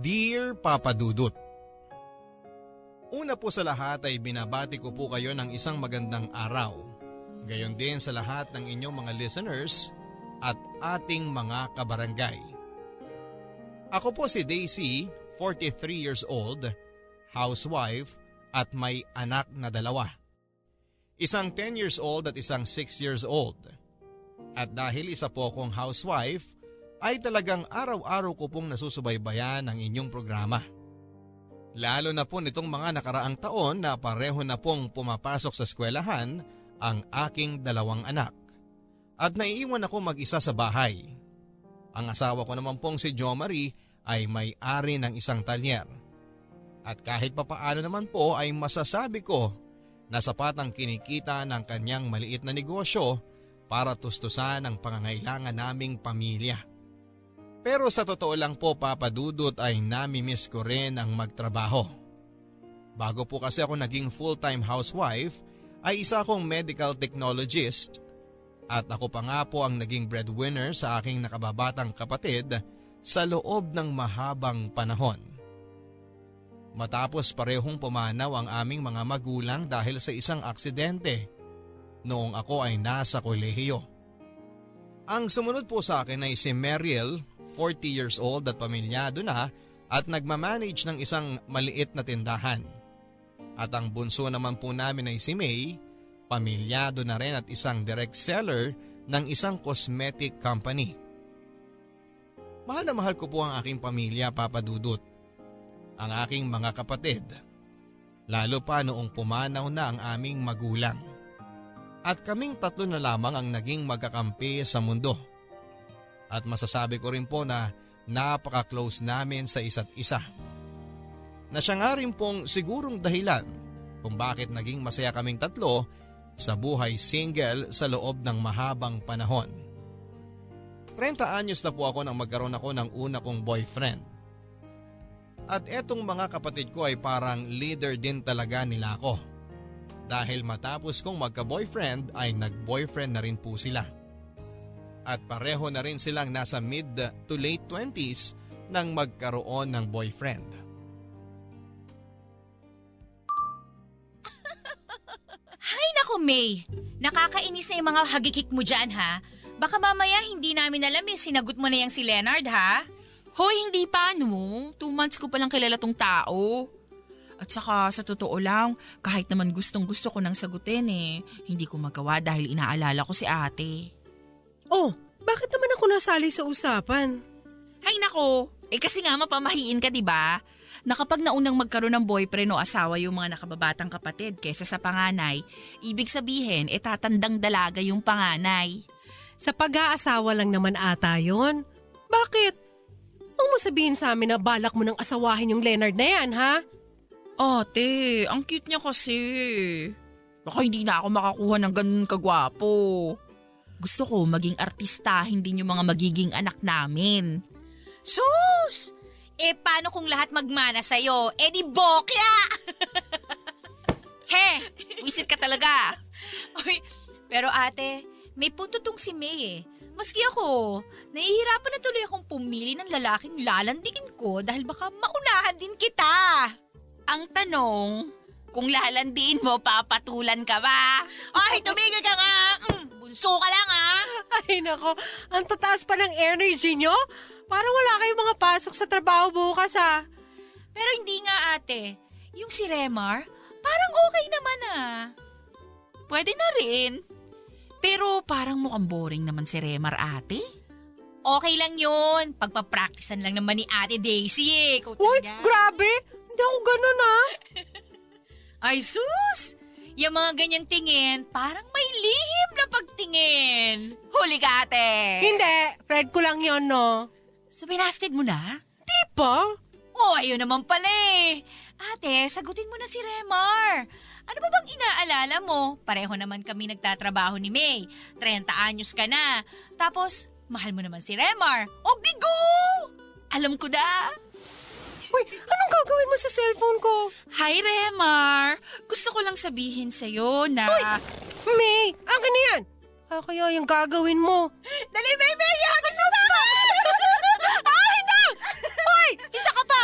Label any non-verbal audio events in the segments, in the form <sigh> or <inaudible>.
Dear Papa Dudut, Una po sa lahat ay binabati ko po kayo ng isang magandang araw. Gayon din sa lahat ng inyong mga listeners at ating mga kabarangay. Ako po si Daisy, 43 years old, housewife at may anak na dalawa. Isang 10 years old at isang 6 years old. At dahil isa po akong housewife, ay talagang araw-araw ko pong nasusubaybayan ang inyong programa. Lalo na po nitong mga nakaraang taon na pareho na pong pumapasok sa eskwelahan ang aking dalawang anak. At naiiwan ako mag-isa sa bahay. Ang asawa ko naman pong si Jo Marie ay may-ari ng isang talyer. At kahit papaano naman po ay masasabi ko na sapat ang kinikita ng kanyang maliit na negosyo para tustusan ang pangangailangan naming pamilya. Pero sa totoo lang po papadudot ay namimiss ko rin ang magtrabaho. Bago po kasi ako naging full-time housewife ay isa akong medical technologist at ako pa nga po ang naging breadwinner sa aking nakababatang kapatid sa loob ng mahabang panahon. Matapos parehong pumanaw ang aming mga magulang dahil sa isang aksidente noong ako ay nasa kolehiyo. Ang sumunod po sa akin ay si Mariel 40 years old at pamilyado na at nagmamanage ng isang maliit na tindahan. At ang bunso naman po namin ay si May, pamilyado na rin at isang direct seller ng isang cosmetic company. Mahal na mahal ko po ang aking pamilya, Papa Dudut. Ang aking mga kapatid. Lalo pa noong pumanaw na ang aming magulang. At kaming tatlo na lamang ang naging magkakampi sa mundo. At masasabi ko rin po na napaka-close namin sa isa't isa. Na siya nga rin pong sigurong dahilan kung bakit naging masaya kaming tatlo sa buhay single sa loob ng mahabang panahon. 30 anyos na po ako nang magkaroon ako ng una kong boyfriend. At etong mga kapatid ko ay parang leader din talaga nila ako. Dahil matapos kong magka-boyfriend ay nag-boyfriend na rin po sila at pareho na rin silang nasa mid to late 20s nang magkaroon ng boyfriend. Hay nako May, nakakainis na yung mga hagikik mo dyan ha. Baka mamaya hindi namin alam eh, sinagot mo na yung si Leonard ha. Hoy, hindi pa no. Two months ko palang kilala tong tao. At saka sa totoo lang, kahit naman gustong gusto ko nang sagutin eh, hindi ko magawa dahil inaalala ko si ate. Oh, bakit naman ako nasali sa usapan? Hay nako, eh kasi nga mapamahiin ka 'di ba? Na kapag naunang magkaroon ng boyfriend o asawa yung mga nakababatang kapatid kesa sa panganay, ibig sabihin, eh tatandang dalaga yung panganay. Sa pag-aasawa lang naman ata yon. Bakit? Huwag mo sabihin sa amin na balak mo nang asawahin yung Leonard na yan, ha? Ate, ang cute niya kasi. Baka hindi na ako makakuha ng ganun kagwapo. Gusto ko maging artista, hindi yung mga magiging anak namin. Sus! Eh paano kung lahat magmana sa'yo? Eh di bokya! <laughs> He! Wisit ka talaga! <laughs> Uy, pero ate, may punto tong si May eh. Maski ako, nahihirapan na tuloy akong pumili ng lalaking lalandigin ko dahil baka maunahan din kita. Ang tanong, kung lalandiin mo, papatulan ka ba? Ay, tumigil ka nga! Mm, bunso ka lang ah! Ay nako, ang tataas pa ng energy nyo. Parang wala kayong mga pasok sa trabaho bukas ha. Pero hindi nga ate. Yung si Remar, parang okay naman ah. Pwede na rin. Pero parang mukhang boring naman si Remar ate. Okay lang yun. Pagpapracticean lang naman ni ate Daisy eh. Uy, grabe. Hindi ako ganun ha. <laughs> Ay sus! Yung mga ganyang tingin, parang may lihim na pagtingin. Huli ka ate! Hindi, Fred ko lang yon no. So binasted mo na? Di ba? Oh, ayun naman pala eh. Ate, sagutin mo na si Remar. Ano ba bang inaalala mo? Pareho naman kami nagtatrabaho ni May. 30 anyos ka na. Tapos, mahal mo naman si Remar. O, di go! Alam ko na! Uy, anong gagawin mo sa cellphone ko? Hi, Remar! Gusto ko lang sabihin sa'yo na... May, akin na yan. Ah, kaya yung gagawin mo. Dali, May, May! Hagis mo sa akin! <laughs> Ay, na! Hoy, isa ka pa!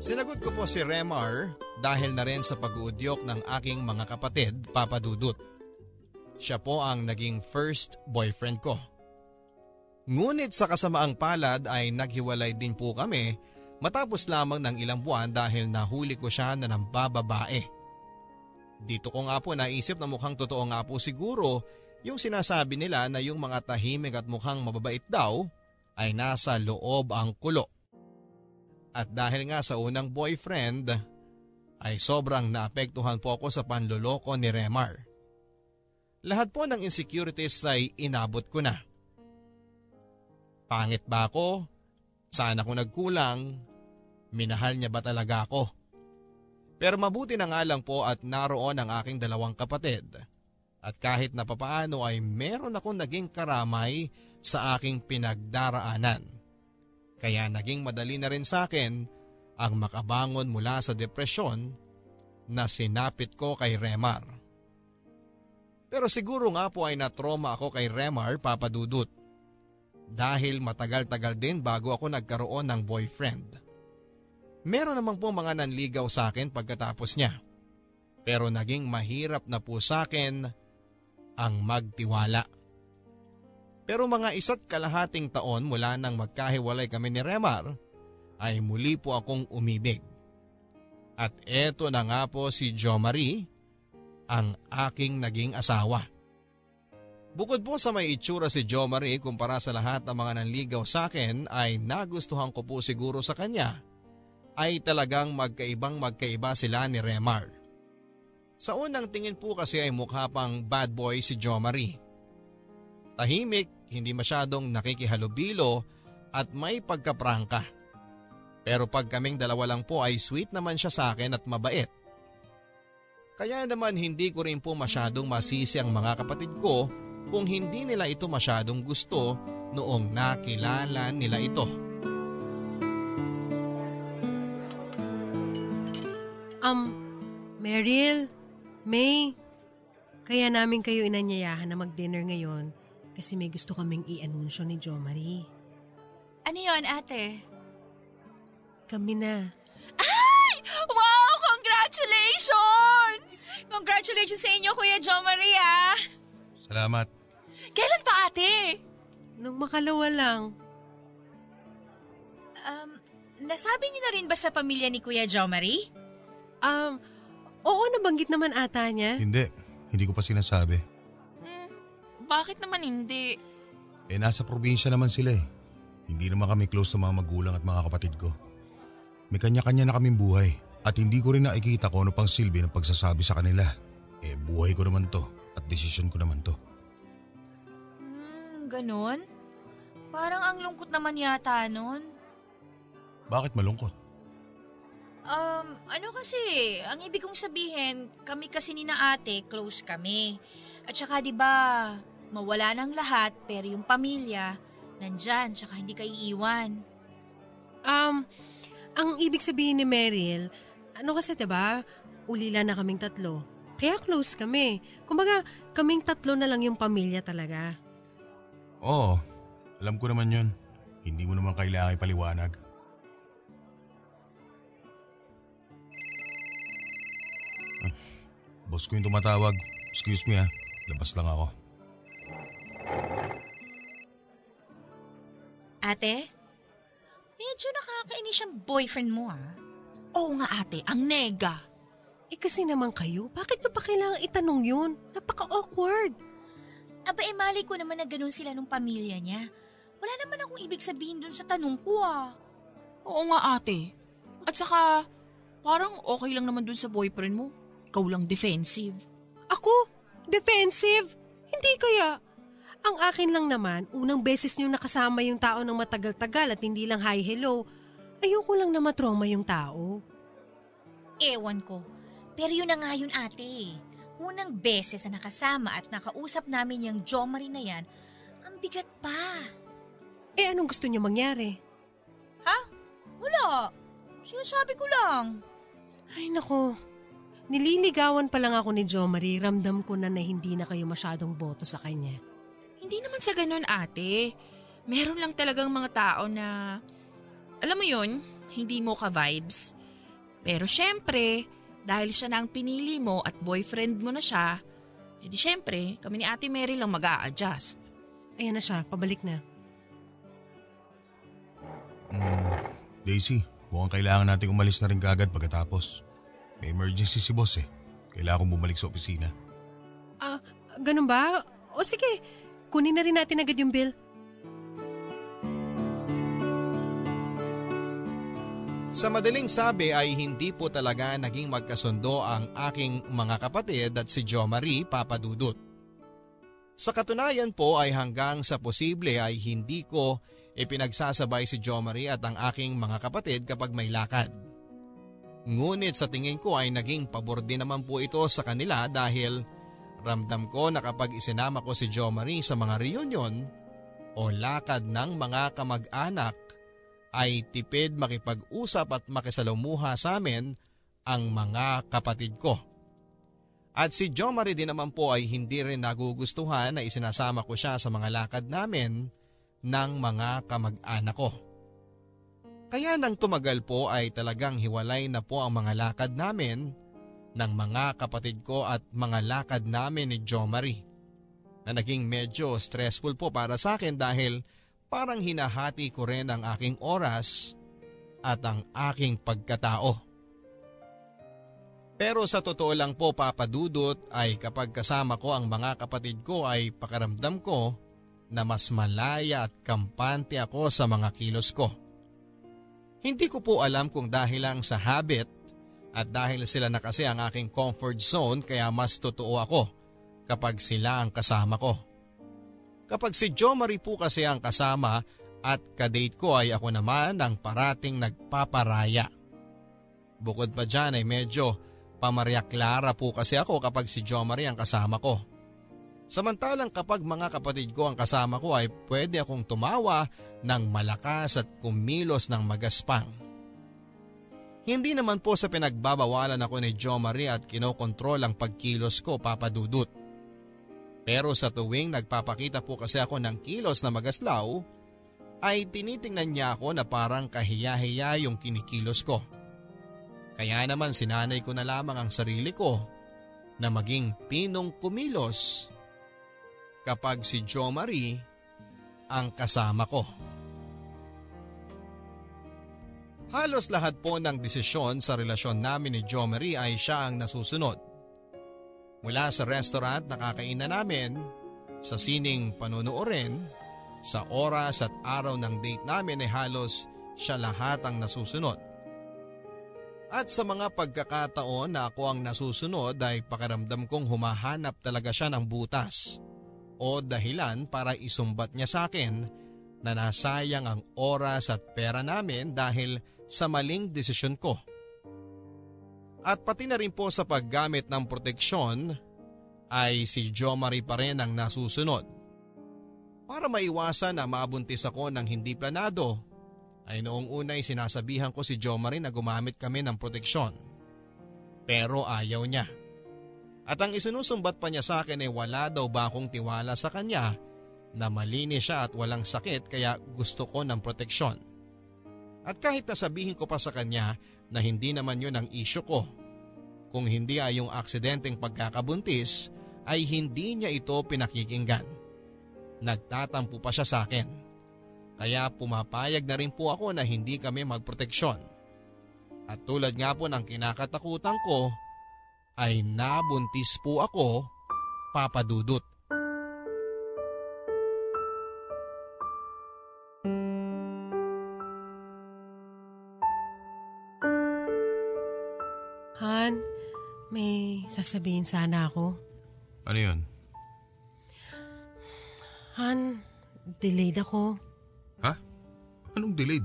Sinagot ko po si Remar dahil na rin sa pag-uudyok ng aking mga kapatid, Papa Dudut. Siya po ang naging first boyfriend ko. Ngunit sa kasamaang palad ay naghiwalay din po kami matapos lamang ng ilang buwan dahil nahuli ko siya na ng bababae. Dito ko nga po naisip na mukhang totoo nga po siguro yung sinasabi nila na yung mga tahimik at mukhang mababait daw ay nasa loob ang kulo. At dahil nga sa unang boyfriend, ay sobrang naapektuhan po ako sa panloloko ni Remar. Lahat po ng insecurities ay inabot ko na. Pangit ba ako? Saan ako nagkulang? Minahal niya ba talaga ako? Pero mabuti na nga lang po at naroon ang aking dalawang kapatid. At kahit na papaano ay meron akong naging karamay sa aking pinagdaraanan. Kaya naging madali na rin sa akin ang makabangon mula sa depresyon na sinapit ko kay Remar. Pero siguro nga po ay natroma ako kay Remar papadudot. Dahil matagal-tagal din bago ako nagkaroon ng boyfriend. Meron naman po mga nanligaw sa akin pagkatapos niya. Pero naging mahirap na po sa akin ang magtiwala. Pero mga isa't kalahating taon mula nang magkahiwalay kami ni Remar ay muli po akong umibig. At eto na nga po si Jo Marie, ang aking naging asawa. Bukod po sa may itsura si Jo Marie kumpara sa lahat ng mga nanligaw sa akin ay nagustuhan ko po siguro sa kanya ay talagang magkaibang magkaiba sila ni Remar. Sa unang tingin po kasi ay mukha pang bad boy si Jo Marie. Tahimik hindi masyadong nakikihalubilo at may pagkaprangka. Pero pag kaming dalawa lang po ay sweet naman siya sa akin at mabait. Kaya naman hindi ko rin po masyadong masisi ang mga kapatid ko kung hindi nila ito masyadong gusto noong nakilala nila ito. Um, Meryl, May, kaya namin kayo inanyayahan na mag-dinner ngayon kasi may gusto kaming i-anunsyo ni Jo Marie. Ano yon ate? Kami na. Ay! Wow! Congratulations! Congratulations sa inyo, Kuya Jo Maria! Salamat. Kailan pa ate? Nung makalawa lang. Um, nasabi niyo na rin ba sa pamilya ni Kuya Jo Marie? Um, oo nabanggit naman ata niya. Hindi. Hindi ko pa sinasabi. Bakit naman hindi? Eh nasa probinsya naman sila eh. Hindi naman kami close sa mga magulang at mga kapatid ko. May kanya-kanya na kaming buhay at hindi ko rin nakikita kung ano pang silbi ng pagsasabi sa kanila. Eh buhay ko naman to at desisyon ko naman to. Hmm, ganun? Parang ang lungkot naman yata nun. Bakit malungkot? Um, ano kasi, ang ibig kong sabihin, kami kasi ni na ate, close kami. At saka 'di ba, Mawala ng lahat pero yung pamilya, nandyan tsaka hindi ka iiwan. Um, ang ibig sabihin ni Meryl, ano kasi 'di ba? Ulila na kaming tatlo. Kaya close kami. Kumbaga, kaming tatlo na lang yung pamilya talaga. Oo, alam ko naman yun. Hindi mo naman kailangan ipaliwanag. Ah, boss ko yung tumatawag. Excuse me ha, labas lang ako. Ate, medyo nakakainis siyang boyfriend mo ah. Oo nga ate, ang nega. Eh kasi naman kayo, bakit mo pa kailangan itanong yun? Napaka-awkward. Aba eh mali ko naman na ganun sila nung pamilya niya. Wala naman akong ibig sabihin dun sa tanong ko ah. Oo nga ate. At saka, parang okay lang naman dun sa boyfriend mo. Ikaw lang defensive. Ako? Defensive? Hindi kaya. Ang akin lang naman, unang beses niyo nakasama yung tao ng matagal-tagal at hindi lang hi hello, ayoko lang na matroma yung tao. Ewan ko. Pero yun na nga yun ate. Unang beses na nakasama at nakausap namin yung Jo Marie na yan, ang bigat pa. Eh anong gusto niyo mangyari? Ha? Wala. Sinasabi ko lang. Ay nako, nililigawan pa lang ako ni Jo Marie, ramdam ko na na hindi na kayo masyadong boto sa kanya. Hindi naman sa ganun ate. Meron lang talagang mga tao na, alam mo yun, hindi mo ka-vibes. Pero syempre, dahil siya na ang pinili mo at boyfriend mo na siya, edi syempre, kami ni Ate Mary lang mag adjust Ayan na siya, pabalik na. Hmm, Daisy, mukhang kailangan nating umalis na rin kagad pagkatapos. May emergency si boss eh. Kailangan kong bumalik sa opisina. Ah, ganun ba? O sige, kunin na rin natin agad yung bill. Sa madaling sabi ay hindi po talaga naging magkasundo ang aking mga kapatid at si Jo Marie Papadudut. Sa katunayan po ay hanggang sa posible ay hindi ko ipinagsasabay si Jo Marie at ang aking mga kapatid kapag may lakad. Ngunit sa tingin ko ay naging pabor din naman po ito sa kanila dahil ramdam ko na kapag isinama ko si Jo Marie sa mga reunion o lakad ng mga kamag-anak ay tipid makipag-usap at makisalamuha sa amin ang mga kapatid ko. At si Jo Marie din naman po ay hindi rin nagugustuhan na isinasama ko siya sa mga lakad namin ng mga kamag-anak ko. Kaya nang tumagal po ay talagang hiwalay na po ang mga lakad namin ng mga kapatid ko at mga lakad namin ni Jo Marie. Na naging medyo stressful po para sa akin dahil parang hinahati ko rin ang aking oras at ang aking pagkatao. Pero sa totoo lang po papadudot ay kapag kasama ko ang mga kapatid ko ay pakaramdam ko na mas malaya at kampante ako sa mga kilos ko. Hindi ko po alam kung dahil lang sa habit at dahil sila na kasi ang aking comfort zone kaya mas totoo ako kapag sila ang kasama ko. Kapag si Jo Marie po kasi ang kasama at kadate ko ay ako naman ang parating nagpaparaya. Bukod pa dyan ay medyo pamarya klara po kasi ako kapag si Jo Marie ang kasama ko. Samantalang kapag mga kapatid ko ang kasama ko ay pwede akong tumawa ng malakas at kumilos ng magaspang. Hindi naman po sa pinagbabawalan ako ni Jo Marie at kinokontrol ang pagkilos ko papadudot. Pero sa tuwing nagpapakita po kasi ako ng kilos na magaslaw, ay tinitingnan niya ako na parang kahiya-hiya yung kinikilos ko. Kaya naman sinanay ko na lamang ang sarili ko na maging pinong kumilos kapag si Jo Marie ang kasama ko. Halos lahat po ng desisyon sa relasyon namin ni Jo Marie ay siya ang nasusunod. Mula sa restaurant na kakainan namin, sa sining panunuorin, sa oras at araw ng date namin ay halos siya lahat ang nasusunod. At sa mga pagkakataon na ako ang nasusunod ay pakaramdam kong humahanap talaga siya ng butas o dahilan para isumbat niya sa akin na nasayang ang oras at pera namin dahil sa maling desisyon ko. At pati na rin po sa paggamit ng proteksyon ay si Jo Marie pa rin ang nasusunod. Para maiwasan na mabuntis ako ng hindi planado ay noong una ay sinasabihan ko si Jo Marie na gumamit kami ng proteksyon. Pero ayaw niya. At ang isinusumbat pa niya sa akin ay wala daw ba akong tiwala sa kanya na malinis siya at walang sakit kaya gusto ko ng proteksyon. At kahit nasabihin ko pa sa kanya na hindi naman yun ang isyo ko. Kung hindi ay yung aksidenteng pagkakabuntis ay hindi niya ito pinakikinggan. Nagtatampo pa siya sa akin. Kaya pumapayag na rin po ako na hindi kami magproteksyon. At tulad nga po ng kinakatakutan ko ay nabuntis po ako papadudot. Sasabihin sana ako. Ano yun? Han, delayed ako. Ha? Anong delayed?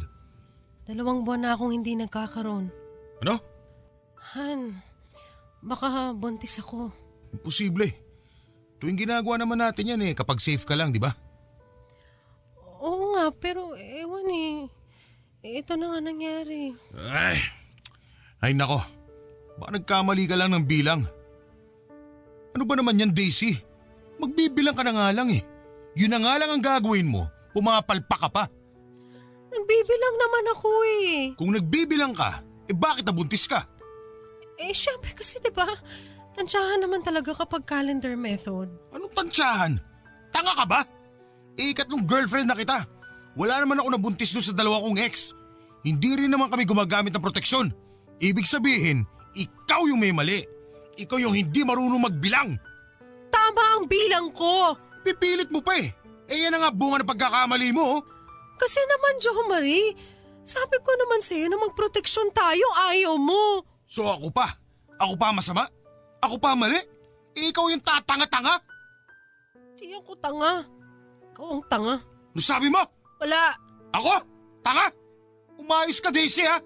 Dalawang buwan na akong hindi nagkakaroon. Ano? Han, baka buntis ako. Imposible. Tuwing ginagawa naman natin yan eh, kapag safe ka lang, di ba? Oo nga, pero ewan eh. Ito na nga nangyari. Ay, ay nako. Baka nagkamali ka lang ng bilang. Ano ba naman yan, Daisy? Magbibilang ka na nga lang eh. Yun na nga lang ang gagawin mo. Pumapalpa ka pa. Nagbibilang naman ako eh. Kung nagbibilang ka, Eh bakit nabuntis ka? Eh, syempre kasi ba? Tansyahan naman talaga kapag calendar method. Anong tansyahan? Tanga ka ba? Eh, ikatlong girlfriend na kita. Wala naman ako nabuntis doon sa dalawa kong ex. Hindi rin naman kami gumagamit ng proteksyon. Ibig sabihin, ikaw yung may mali. Ikaw yung hindi marunong magbilang. Tama ang bilang ko! Pipilit mo pa eh. Eh yan ang nga bunga ng pagkakamali mo. oh. Kasi naman, Jo Marie, sabi ko naman sa'yo na magproteksyon tayo, ayaw mo. So ako pa? Ako pa masama? Ako pa mali? Eh, ikaw yung tatanga-tanga? Di ako tanga. Ikaw ang tanga. Ano sabi mo? Wala. Ako? Tanga? Umayos ka, Daisy ha?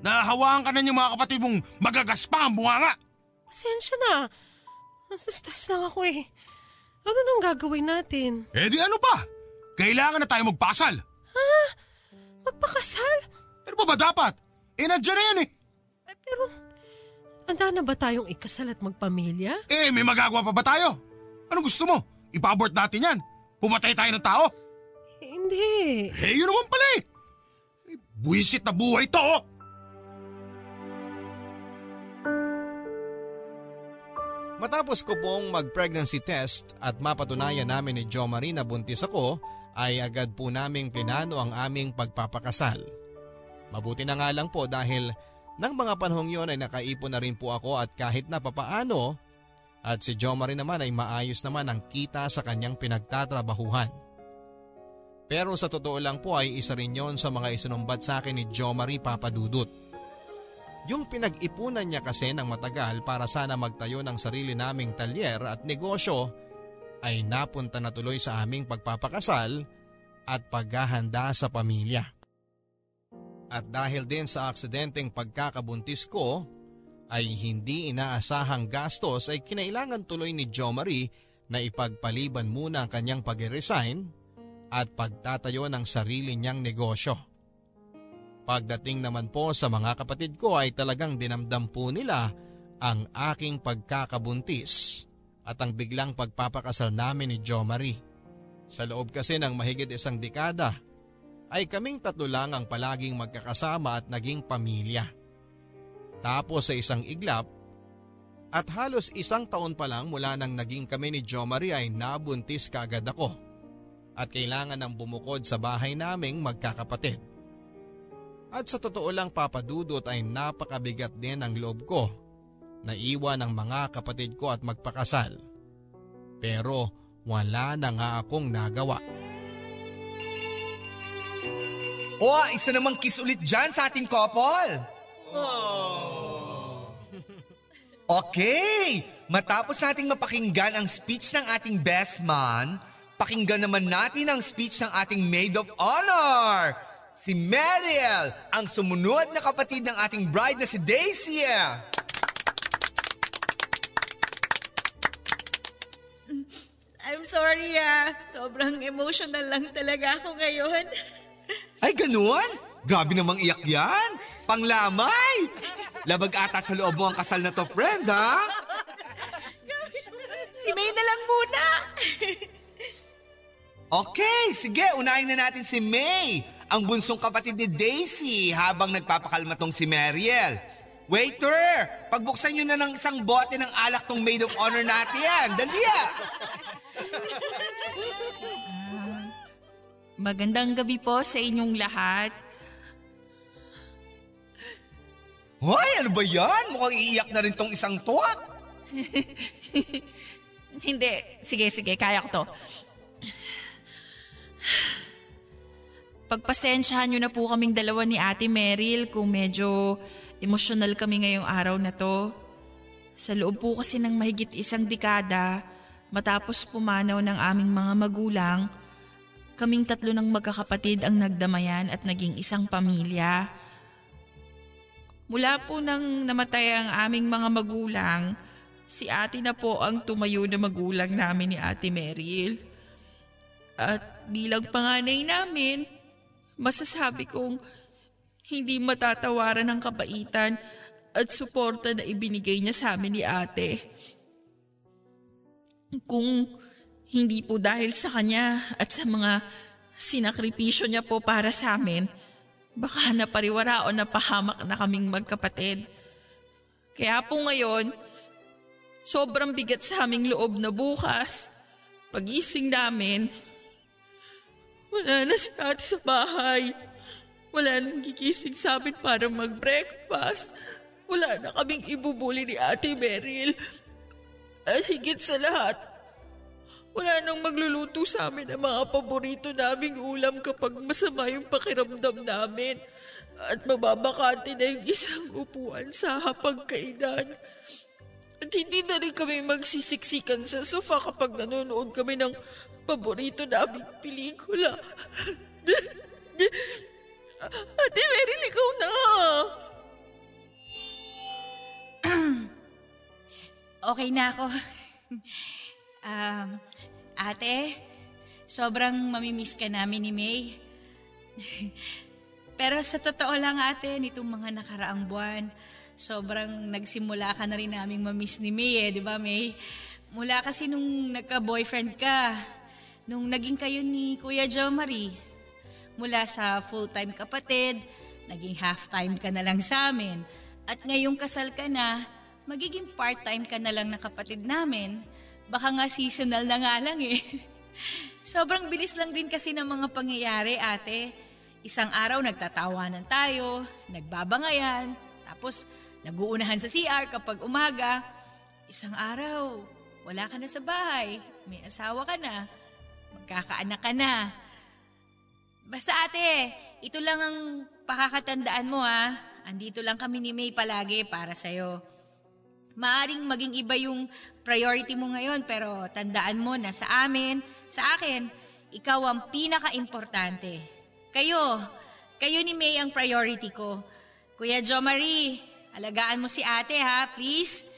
Nahawaan ka na yung mga kapatid mong magagaspang ang bunganga. Pasensya na. Nasa stress lang ako eh. Ano nang gagawin natin? Eh di ano pa? Kailangan na tayo magpasal. Magpakasal? Pero pa ba dapat? Eh nandiyan na yan eh. Eh, pero, handa na ba tayong ikasal at magpamilya? Eh may magagawa pa ba tayo? Ano gusto mo? Ipa-abort natin yan. Pumatay tayo ng tao. Eh, hindi. Eh yun naman pala eh. Buwisit na buhay to. oh. Matapos ko pong mag-pregnancy test at mapatunayan namin ni Jo Marie na buntis ako, ay agad po naming plinano ang aming pagpapakasal. Mabuti na nga lang po dahil nang mga panahong yon ay nakaipon na rin po ako at kahit na papaano at si Jo Marie naman ay maayos naman ang kita sa kanyang pinagtatrabahuhan. Pero sa totoo lang po ay isa rin yon sa mga isinumbat sa akin ni Jo Marie Papadudut. Yung pinag-ipunan niya kasi ng matagal para sana magtayo ng sarili naming talyer at negosyo ay napunta na tuloy sa aming pagpapakasal at paghahanda sa pamilya. At dahil din sa aksidenteng pagkakabuntis ko ay hindi inaasahang gastos ay kinailangan tuloy ni Jo Marie na ipagpaliban muna ang kanyang pag-resign at pagtatayo ng sarili niyang negosyo. Pagdating naman po sa mga kapatid ko ay talagang dinamdam po nila ang aking pagkakabuntis at ang biglang pagpapakasal namin ni Jo Marie. Sa loob kasi ng mahigit isang dekada ay kaming tatlo lang ang palaging magkakasama at naging pamilya. Tapos sa isang iglap at halos isang taon pa lang mula nang naging kami ni Jo Marie ay nabuntis kaagad ako at kailangan ng bumukod sa bahay naming magkakapatid. At sa totoo lang papadudot ay napakabigat din ang loob ko na iwan ang mga kapatid ko at magpakasal. Pero wala na nga akong nagawa. O, isa namang kiss ulit dyan sa ating couple. <laughs> Okay, matapos nating mapakinggan ang speech ng ating best man, pakinggan naman natin ang speech ng ating maid of honor. Si Mariel, ang sumunod na kapatid ng ating bride na si Daisy. I'm sorry ah. Sobrang emotional lang talaga ako ngayon. Ay, ganun? Grabe namang iyak yan. Panglamay. Labag ata sa loob mo ang kasal na to, friend, ha? Si May na lang muna. Okay, sige, unahin na natin si May, ang bunsong kapatid ni Daisy habang nagpapakalma tong si Mariel. Waiter, pagbuksan nyo na ng isang bote ng alak tong maid of honor natin. Dali ah! Magandang gabi po sa inyong lahat. Hoy, ano ba yan? Mukhang iiyak na rin tong isang to. ah. <laughs> Hindi. Sige, sige. Kaya ko to. Pagpasensyahan nyo na po kaming dalawa ni Ate Meryl kung medyo emosyonal kami ngayong araw na to. Sa loob po kasi ng mahigit isang dekada, matapos pumanaw ng aming mga magulang, kaming tatlo ng magkakapatid ang nagdamayan at naging isang pamilya. Mula po nang namatay ang aming mga magulang, si ate na po ang tumayo na magulang namin ni ate Meryl. At bilang panganay namin, masasabi kong hindi matatawaran ang kabaitan at suporta na ibinigay niya sa amin ni ate. Kung hindi po dahil sa kanya at sa mga sinakripisyo niya po para sa amin, Baka napariwara o napahamak na kaming magkapatid. Kaya po ngayon, sobrang bigat sa aming loob na bukas. Pagising namin, wala na si ate sa bahay. Wala nang gigising sa amin para mag-breakfast. Wala na kaming ibubuli ni ate Beryl. At higit sa lahat, wala nang magluluto sa amin ang mga paborito naming ulam kapag masama yung pakiramdam namin. At mababakante na yung isang upuan sa hapagkainan. At hindi na rin kami magsisiksikan sa sofa kapag nanonood kami ng paborito naming pelikula. Ate Meryl, ikaw na! <clears throat> Okay na ako. <laughs> um, ate, sobrang mamimiss ka namin ni May. <laughs> Pero sa totoo lang ate, nitong mga nakaraang buwan, sobrang nagsimula ka na rin naming mamiss ni May eh, di ba May? Mula kasi nung nagka-boyfriend ka, nung naging kayo ni Kuya Jo Marie, mula sa full-time kapatid, naging half-time ka na lang sa amin, at ngayong kasal ka na, magiging part-time ka na lang na kapatid namin. Baka nga seasonal na nga lang eh. <laughs> Sobrang bilis lang din kasi ng mga pangyayari, ate. Isang araw nagtatawanan tayo, nagbabangayan, tapos naguunahan sa CR kapag umaga. Isang araw, wala ka na sa bahay, may asawa ka na, magkakaanak ka na. Basta ate, ito lang ang pakakatandaan mo ha. Andito lang kami ni May palagi para sa'yo. Maaring maging iba yung priority mo ngayon pero tandaan mo na sa amin, sa akin, ikaw ang pinaka-importante. Kayo, kayo ni May ang priority ko. Kuya Jo Marie, alagaan mo si ate ha, please.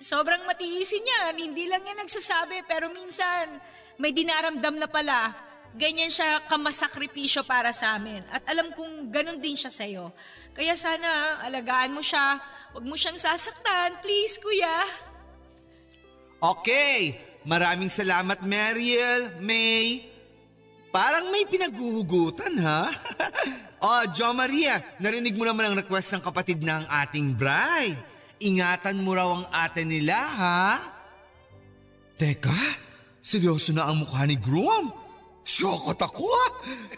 Sobrang matiisin yan, hindi lang yan nagsasabi pero minsan may dinaramdam na pala. Ganyan siya kamasakripisyo para sa amin. At alam kong ganun din siya sa'yo. Kaya sana alagaan mo siya. Huwag mo siyang sasaktan. Please, kuya. Okay, maraming salamat Mariel, May. Parang may pinaguhugutan ha? <laughs> oh, Jo Maria, narinig mo naman ang request ng kapatid ng ating bride. Ingatan mo raw ang ate nila ha? Teka, seryoso na ang mukha ni Groom? Syokot ako ah!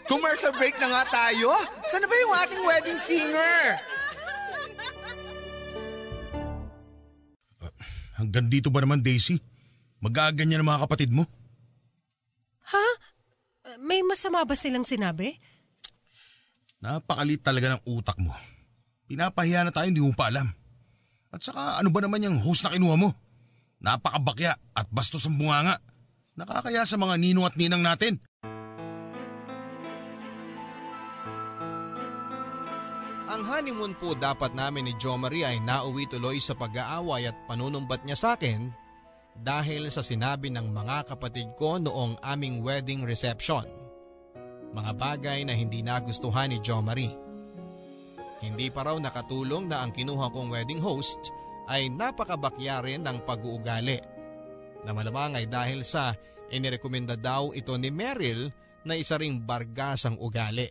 Commercial break na nga tayo. Sana ba yung ating wedding singer? Hanggang dito ba naman, Daisy? Mag-aaganyan ng mga kapatid mo? Ha? May masama ba silang sinabi? Napakalit talaga ng utak mo. Pinapahiya na tayo, hindi mo pa alam. At saka ano ba naman yung host na kinuha mo? Napakabakya at bastos ang bunganga. Nakakaya sa mga ninong at ninang natin. Ang honeymoon po dapat namin ni Jo Marie ay nauwi tuloy sa pag-aaway at panunumbat niya sa akin dahil sa sinabi ng mga kapatid ko noong aming wedding reception. Mga bagay na hindi nagustuhan ni Jo Marie. Hindi pa raw nakatulong na ang kinuha kong wedding host ay napakabakya rin ng pag-uugali. Na malamang ay dahil sa inirekomenda daw ito ni Meryl na isa ring bargasang ugali.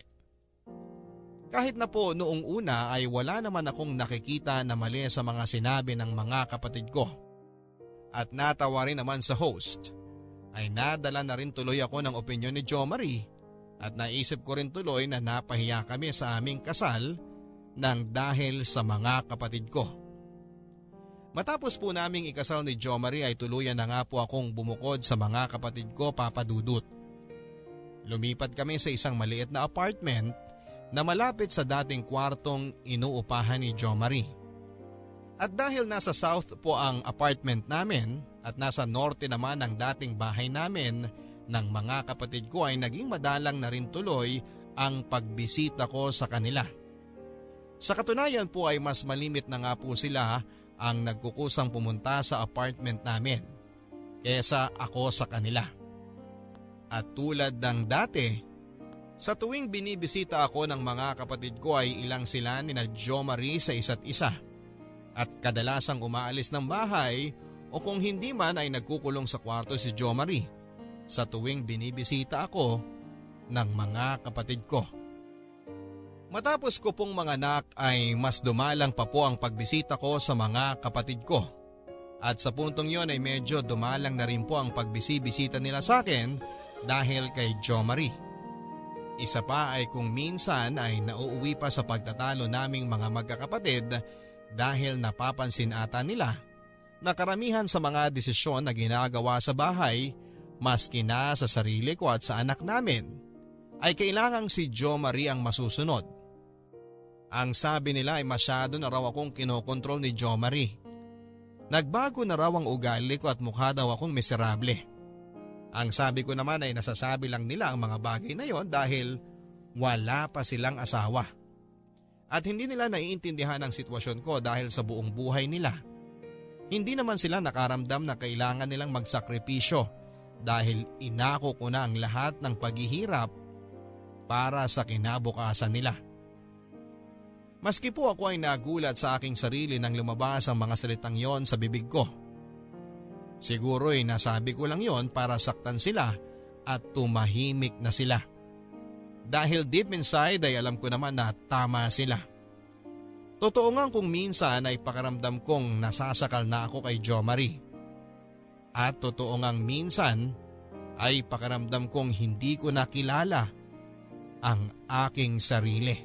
Kahit na po noong una ay wala naman akong nakikita na mali sa mga sinabi ng mga kapatid ko. At natawa rin naman sa host, ay nadala na rin tuloy ako ng opinyon ni Jo Marie at naisip ko rin tuloy na napahiya kami sa aming kasal nang dahil sa mga kapatid ko. Matapos po naming ikasal ni Jo Marie ay tuluyan na nga po akong bumukod sa mga kapatid ko papadudot. Lumipat kami sa isang maliit na apartment na malapit sa dating kwartong inuupahan ni Jo Marie. At dahil nasa south po ang apartment namin at nasa norte naman ang dating bahay namin ng mga kapatid ko ay naging madalang na rin tuloy ang pagbisita ko sa kanila. Sa katunayan po ay mas malimit na nga po sila ang nagkukusang pumunta sa apartment namin kesa ako sa kanila. At tulad ng dati, sa tuwing binibisita ako ng mga kapatid ko ay ilang sila ni na Jo Marie sa isa't isa. At kadalasang umaalis ng bahay o kung hindi man ay nagkukulong sa kwarto si Jo Marie sa tuwing binibisita ako ng mga kapatid ko. Matapos ko pong manganak ay mas dumalang pa po ang pagbisita ko sa mga kapatid ko. At sa puntong yon ay medyo dumalang na rin po ang pagbisibisita nila sa akin dahil kay Jo Marie. Isa pa ay kung minsan ay nauuwi pa sa pagtatalo naming mga magkakapatid dahil napapansin ata nila na karamihan sa mga desisyon na ginagawa sa bahay maski na sa sarili ko at sa anak namin ay kailangang si Jo Marie ang masusunod. Ang sabi nila ay masyado na raw akong kinokontrol ni Jo Marie. Nagbago na raw ang ugali ko at mukha daw akong miserable. Ang sabi ko naman ay nasasabi lang nila ang mga bagay na yon dahil wala pa silang asawa. At hindi nila naiintindihan ang sitwasyon ko dahil sa buong buhay nila. Hindi naman sila nakaramdam na kailangan nilang magsakripisyo dahil inako ko na ang lahat ng paghihirap para sa kinabukasan nila. Maski po ako ay nagulat sa aking sarili nang lumabas ang mga salitang yon sa bibig ko. Siguro ay nasabi ko lang yon para saktan sila at tumahimik na sila. Dahil deep inside ay alam ko naman na tama sila. Totoo nga kung minsan ay pakaramdam kong nasasakal na ako kay Jo Marie. At totoo ngang minsan ay pakaramdam kong hindi ko nakilala ang aking sarili.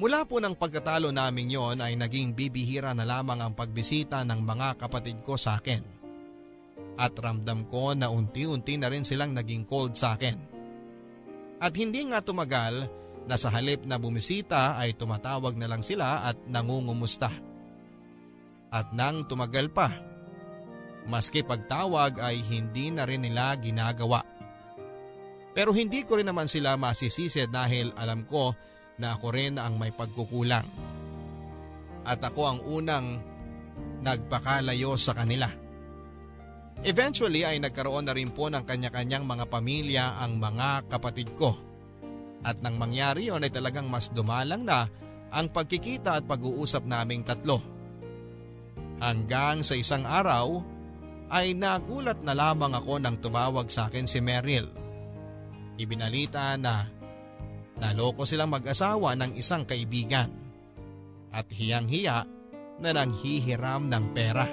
Mula po ng pagkatalo namin yon ay naging bibihira na lamang ang pagbisita ng mga kapatid ko sa akin. At ramdam ko na unti-unti na rin silang naging cold sa akin. At hindi nga tumagal na sa halip na bumisita ay tumatawag na lang sila at nangungumusta. At nang tumagal pa, maski pagtawag ay hindi na rin nila ginagawa. Pero hindi ko rin naman sila masisisi dahil alam ko na ako rin ang may pagkukulang. At ako ang unang nagpakalayo sa kanila. Eventually ay nagkaroon na rin po ng kanya-kanyang mga pamilya ang mga kapatid ko. At nang mangyari yon ay talagang mas dumalang na ang pagkikita at pag-uusap naming tatlo. Hanggang sa isang araw ay nagulat na lamang ako nang tumawag sa akin si Meryl. Ibinalita na Naloko silang mag-asawa ng isang kaibigan at hiyang-hiya na nanghihiram ng pera.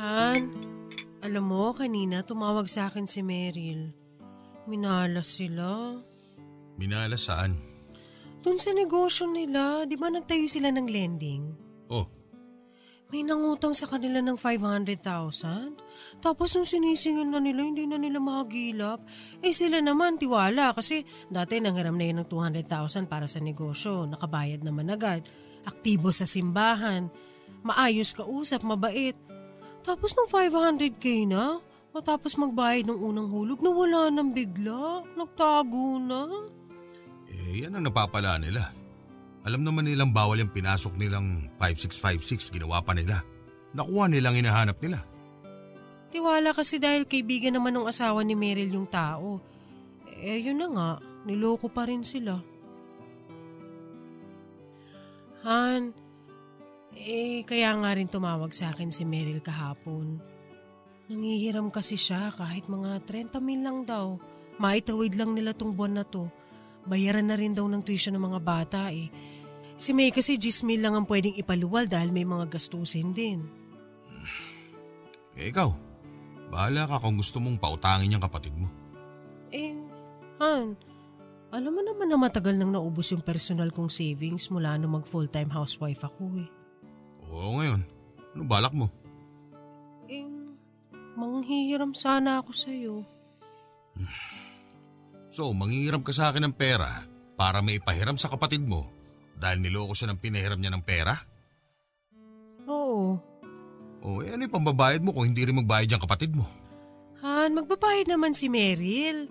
Han, alam mo kanina tumawag sa akin si Meryl. Minalas sila. Minalas saan? Doon sa negosyo nila, di ba nagtayo sila ng lending? Oh, May nangutang sa kanila ng 500,000. Tapos nung sinisingil na nila, hindi na nila mahagilap. Eh sila naman, tiwala. Kasi dati nanghiram na yun ng 200,000 para sa negosyo. Nakabayad naman agad. Aktibo sa simbahan. Maayos kausap, mabait. Tapos nung 500k na, matapos magbayad ng unang hulog, nawala nang bigla. Nagtago na. Eh yan ang napapala nila. Alam naman nilang bawal yung pinasok nilang 5656 ginawa pa nila. Nakuha nilang hinahanap nila. Tiwala kasi dahil kaibigan naman ng asawa ni Meryl yung tao. Eh, yun na nga, niloko pa rin sila. Han, eh, kaya nga rin tumawag sa akin si Meryl kahapon. Nangihiram kasi siya kahit mga 30 mil lang daw. Maitawid lang nila tong buwan na to. Bayaran na rin daw ng tuition ng mga bata eh. Si May kasi 10 mil lang ang pwedeng ipaluwal dahil may mga gastusin din. Eh ikaw, bahala ka kung gusto mong pautangin yung kapatid mo. Eh, Han, alam mo naman na matagal nang naubos yung personal kong savings mula nung mag full-time housewife ako eh. Oo ngayon, ano balak mo? Eh, manghihiram sana ako sa'yo. <sighs> <laughs> So, manghihiram ka sa akin ng pera para may ipahiram sa kapatid mo dahil niloko siya ng pinahiram niya ng pera? Oo. O eh ano yung pambabayad mo kung hindi rin magbayad yung kapatid mo? Han, magbabayad naman si Meryl.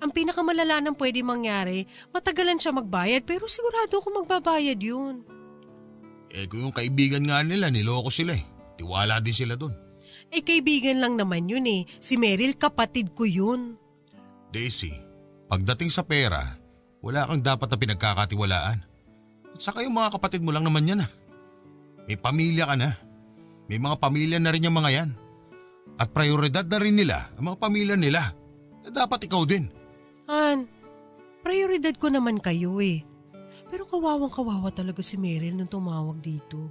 Ang pinakamalala ng pwede mangyari, matagalan siya magbayad pero sigurado ako magbabayad yun. Eh kung yung kaibigan nga nila, niloko sila eh. Tiwala din sila doon. Eh kaibigan lang naman yun eh. Si Meryl kapatid ko yun. Daisy, pagdating sa pera, wala kang dapat na pinagkakatiwalaan. At saka yung mga kapatid mo lang naman yan ah. May pamilya ka na. May mga pamilya na rin yung mga yan. At prioridad na rin nila ang mga pamilya nila. Eh, dapat ikaw din. Han, prioridad ko naman kayo eh. Pero kawawang kawawa talaga si Meryl nung tumawag dito.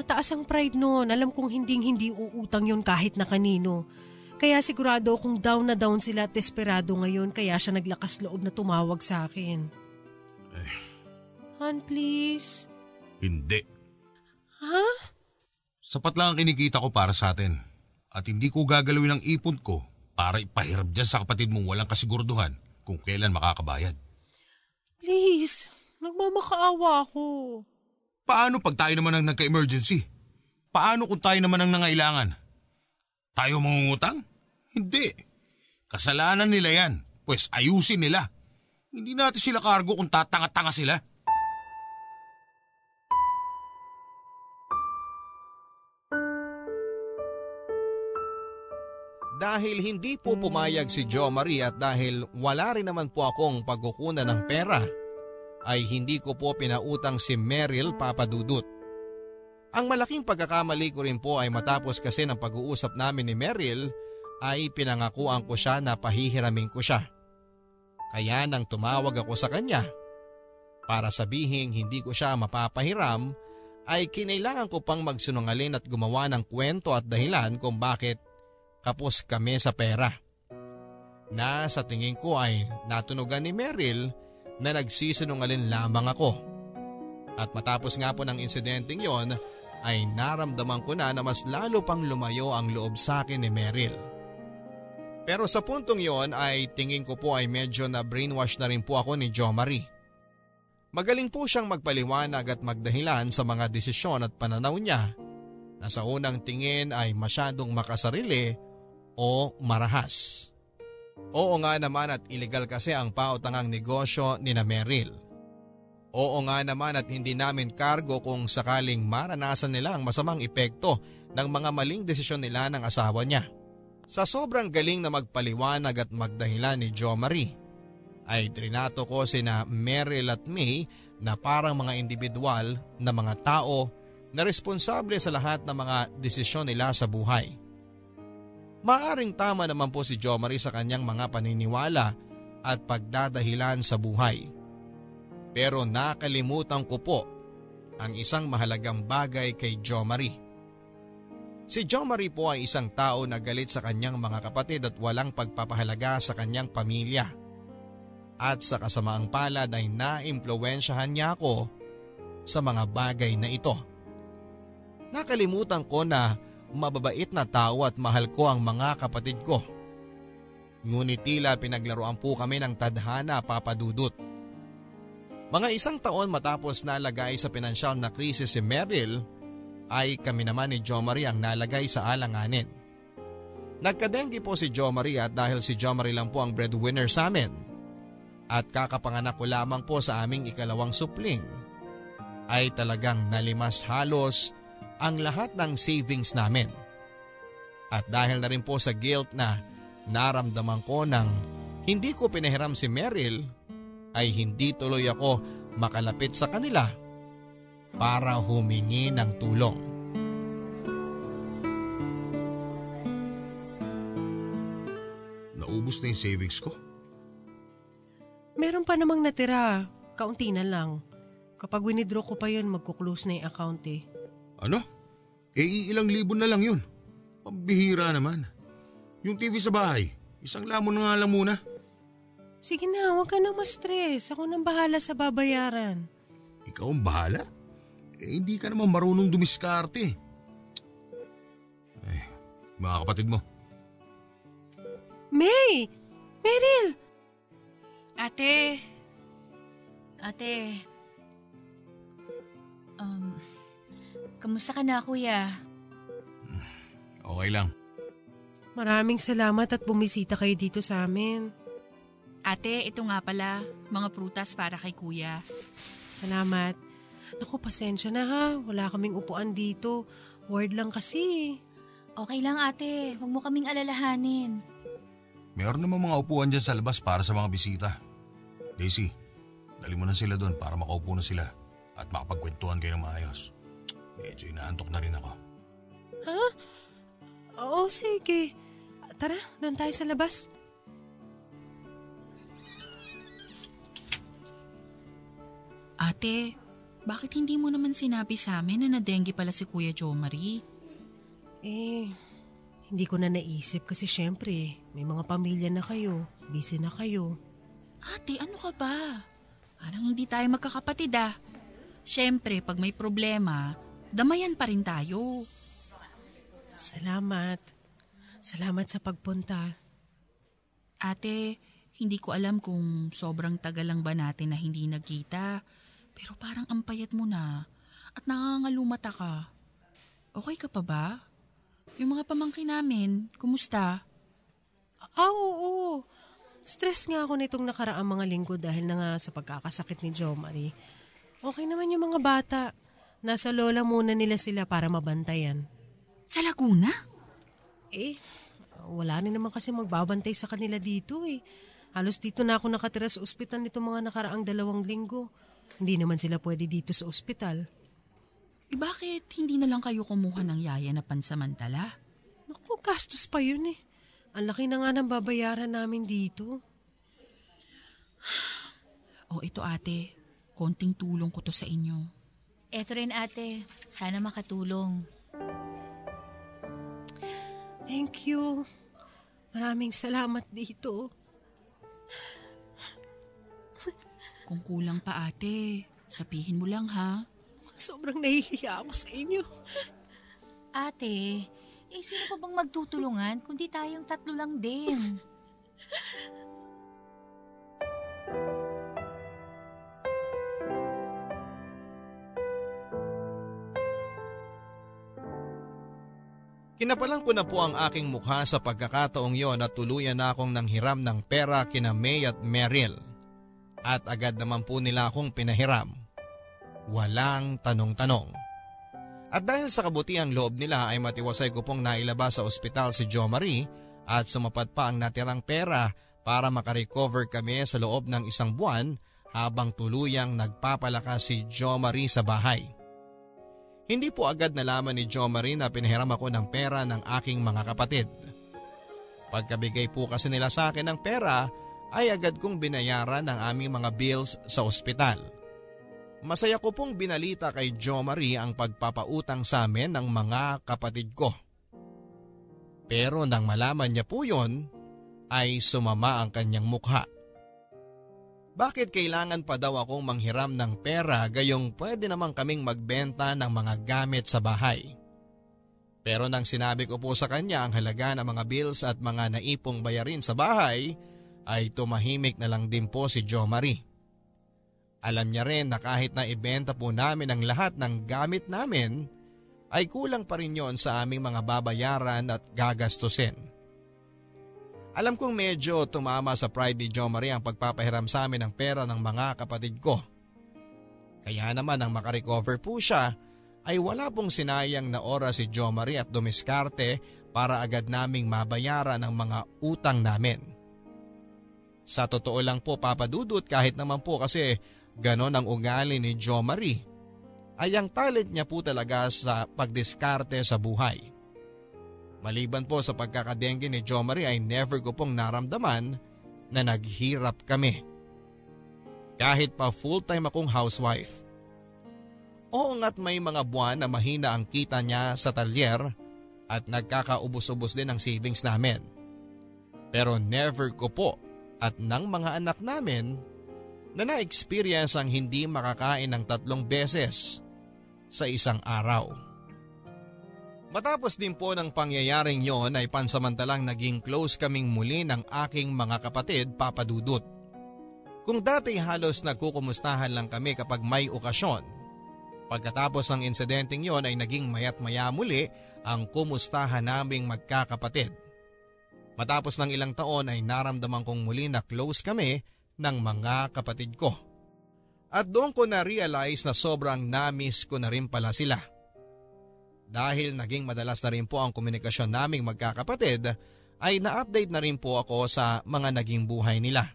Mataas ang pride noon. Alam kong hinding hindi uutang yon kahit na kanino. Kaya sigurado akong down na down sila at desperado ngayon kaya siya naglakas loob na tumawag sa akin. Han, please. Hindi. Ha? Sapat lang ang kinikita ko para sa atin. At hindi ko gagalawin ang ipon ko para ipahirap dyan sa kapatid mong walang kasigurduhan kung kailan makakabayad. Please. Nagmamakaawa ako. Paano pag tayo naman ang nagka-emergency? Paano kung tayo naman ang nangailangan? Tayo mangungutang? Hindi. Kasalanan nila yan. Pues ayusin nila. Hindi natin sila kargo kung tatanga-tanga sila. Dahil hindi po pumayag si Jo Marie at dahil wala rin naman po akong pagkukunan ng pera, ay hindi ko po pinautang si Meryl Papadudut. Ang malaking pagkakamali ko rin po ay matapos kasi ng pag-uusap namin ni Meryl ay pinangakuan ko siya na pahihiramin ko siya. Kaya nang tumawag ako sa kanya para sabihin hindi ko siya mapapahiram ay kinailangan ko pang magsunungalin at gumawa ng kwento at dahilan kung bakit kapos kami sa pera. Na sa tingin ko ay natunugan ni Meryl na nagsisinungalin lamang ako. At matapos nga po ng insidenteng yon ay naramdaman ko na na mas lalo pang lumayo ang loob sa akin ni Meryl. Pero sa puntong yon ay tingin ko po ay medyo na brainwash na rin po ako ni Jo Marie. Magaling po siyang magpaliwanag at magdahilan sa mga desisyon at pananaw niya na sa unang tingin ay masyadong makasarili o marahas. Oo nga naman at illegal kasi ang pautangang negosyo ni na Meryl. Oo nga naman at hindi namin kargo kung sakaling maranasan nila ang masamang epekto ng mga maling desisyon nila ng asawa niya. Sa sobrang galing na magpaliwanag at magdahilan ni Jo Marie, ay trinato ko sina Meryl at May na parang mga individual na mga tao na responsable sa lahat ng mga desisyon nila sa buhay. Maaring tama naman po si Jo Marie sa kanyang mga paniniwala at pagdadahilan sa buhay. Pero nakalimutan ko po ang isang mahalagang bagay kay Jo Marie. Si Jo Marie po ay isang tao na galit sa kanyang mga kapatid at walang pagpapahalaga sa kanyang pamilya. At sa kasamaang palad ay naimpluwensyahan niya ako sa mga bagay na ito. Nakalimutan ko na mababait na tao at mahal ko ang mga kapatid ko. Ngunit tila pinaglaruan po kami ng tadhana papadudot. Mga isang taon matapos nalagay sa pinansyal na krisis si Meryl ay kami naman ni Jo Marie ang nalagay sa alanganin. Nagkadenggi po si Jo Marie at dahil si Jo Marie lang po ang breadwinner sa amin at kakapanganak ko lamang po sa aming ikalawang supling ay talagang nalimas halos ang lahat ng savings namin. At dahil na rin po sa guilt na naramdaman ko nang hindi ko pinahiram si Meryl ay hindi tuloy ako makalapit sa kanila para humingi ng tulong. Naubos na yung savings ko. Meron pa namang natira. Kaunti na lang. Kapag winidraw ko pa yun, magkuklose na yung account eh. Ano? Eh ilang libo na lang yun. Pambihira naman. Yung TV sa bahay, isang lamon na nga lang muna. Sige na, huwag ka nang ma-stress. Ako nang bahala sa babayaran. Ikaw ang bahala? Eh hindi ka naman marunong dumiskarte. Eh, mga kapatid mo. May! Meryl! Ate. Ate. Um, kamusta ka na kuya? Okay lang. Maraming salamat at bumisita kayo dito sa amin. Ate, ito nga pala, mga prutas para kay kuya. Salamat. Naku, pasensya na ha. Wala kaming upuan dito. Word lang kasi. Okay lang ate, huwag mo kaming alalahanin. Meron naman mga upuan dyan sa labas para sa mga bisita. Daisy, dali mo na sila doon para makaupo na sila at makapagkwentuhan kayo ng maayos. Medyo inaantok na rin ako. Ha? Oo, sige. Tara, doon tayo sa labas. Ate, bakit hindi mo naman sinabi sa amin na nadengge pala si Kuya Joe Marie? Eh, hindi ko na naisip kasi syempre, may mga pamilya na kayo. Busy na kayo. Ate, ano ka ba? Parang hindi tayo magkakapatid ah. Siyempre, pag may problema, damayan pa rin tayo. Salamat. Salamat sa pagpunta. Ate, hindi ko alam kung sobrang tagal lang ba natin na hindi nagkita. Pero parang ampayat mo na at nangangalumata ka. Okay ka pa ba? Yung mga pamangkin namin, kumusta? Ah, oo. Stress nga ako nitong nakaraang mga linggo dahil na nga sa pagkakasakit ni Jo Marie. Okay naman yung mga bata. Nasa lola muna nila sila para mabantayan. Sa Laguna? Eh, wala rin naman kasi magbabantay sa kanila dito eh. Halos dito na ako nakatira sa ospital nito mga nakaraang dalawang linggo. Hindi naman sila pwede dito sa ospital. Eh bakit hindi na lang kayo kumuha ng yaya na pansamantala? Naku, gastos pa yun eh. Ang laki na nga ng babayaran namin dito. <sighs> O ito ate, konting tulong ko to sa inyo. Eto rin ate, sana makatulong. Thank you. Maraming salamat dito. Kung kulang pa ate, sabihin mo lang ha. Sobrang nahihiya ako sa inyo. Ate, eh sino pa bang magtutulungan kundi tayong tatlo lang din? Kinapalang ko na po ang aking mukha sa pagkakataong yon at tuluyan na akong nanghiram ng pera kina May at Meryl. At agad naman po nila akong pinahiram. Walang tanong-tanong. At dahil sa kabutiang loob nila ay matiwasay ko pong nailabas sa ospital si Jo Marie at sumapat pa ang natirang pera para makarecover kami sa loob ng isang buwan habang tuluyang nagpapalakas si Jo Marie sa bahay. Hindi po agad nalaman ni Jo Marie na pinahiram ako ng pera ng aking mga kapatid. Pagkabigay po kasi nila sa akin ng pera ay agad kong binayaran ang aming mga bills sa ospital. Masaya ko pong binalita kay Jo Marie ang pagpapautang sa amin ng mga kapatid ko. Pero nang malaman niya po yon, ay sumama ang kanyang mukha. Bakit kailangan pa daw akong manghiram ng pera gayong pwede namang kaming magbenta ng mga gamit sa bahay? Pero nang sinabi ko po sa kanya ang halaga ng mga bills at mga naipong bayarin sa bahay, ay tumahimik na lang din po si Jo Marie. Alam niya rin na kahit na ibenta po namin ang lahat ng gamit namin, ay kulang pa rin yon sa aming mga babayaran at gagastusin. Alam kong medyo tumama sa pride ni Jo Marie ang pagpapahiram sa amin ng pera ng mga kapatid ko. Kaya naman ang makarecover po siya ay wala pong sinayang na oras si Jo Marie at dumiskarte para agad naming mabayaran ang mga utang namin. Sa totoo lang po papadudot kahit naman po kasi ganon ang ugali ni Jo Marie ay ang talent niya po talaga sa pagdiskarte sa buhay. Maliban po sa pagkakadengge ni Jo Marie ay never ko pong naramdaman na naghirap kami. Kahit pa full-time akong housewife. Oo nga't may mga buwan na mahina ang kita niya sa talyer at nagkakaubos-ubos din ang savings namin. Pero never ko po at ng mga anak namin na na-experience ang hindi makakain ng tatlong beses sa isang araw. Matapos din po ng pangyayaring yon ay pansamantalang naging close kaming muli ng aking mga kapatid papadudot. Kung dati halos nagkukumustahan lang kami kapag may okasyon, pagkatapos ng insidenteng yon ay naging mayat maya muli ang kumustahan naming magkakapatid. Matapos ng ilang taon ay naramdaman kong muli na close kami ng mga kapatid ko. At doon ko na-realize na sobrang namiss ko na rin pala sila. Dahil naging madalas na rin po ang komunikasyon naming magkakapatid ay na-update na rin po ako sa mga naging buhay nila.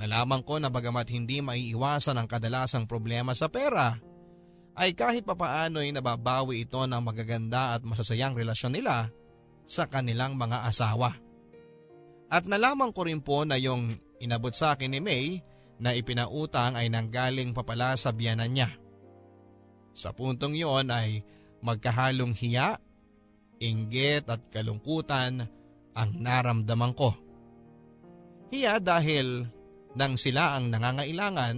Nalaman ko na bagamat hindi maiiwasan ang kadalasang problema sa pera, ay kahit papaano ay nababawi ito ng magaganda at masasayang relasyon nila sa kanilang mga asawa. At nalaman ko rin po na yung inabot sa akin ni May na ipinautang ay nanggaling papala sa biyanan niya. Sa puntong yon ay magkahalong hiya, inggit at kalungkutan ang naramdaman ko. Hiya dahil nang sila ang nangangailangan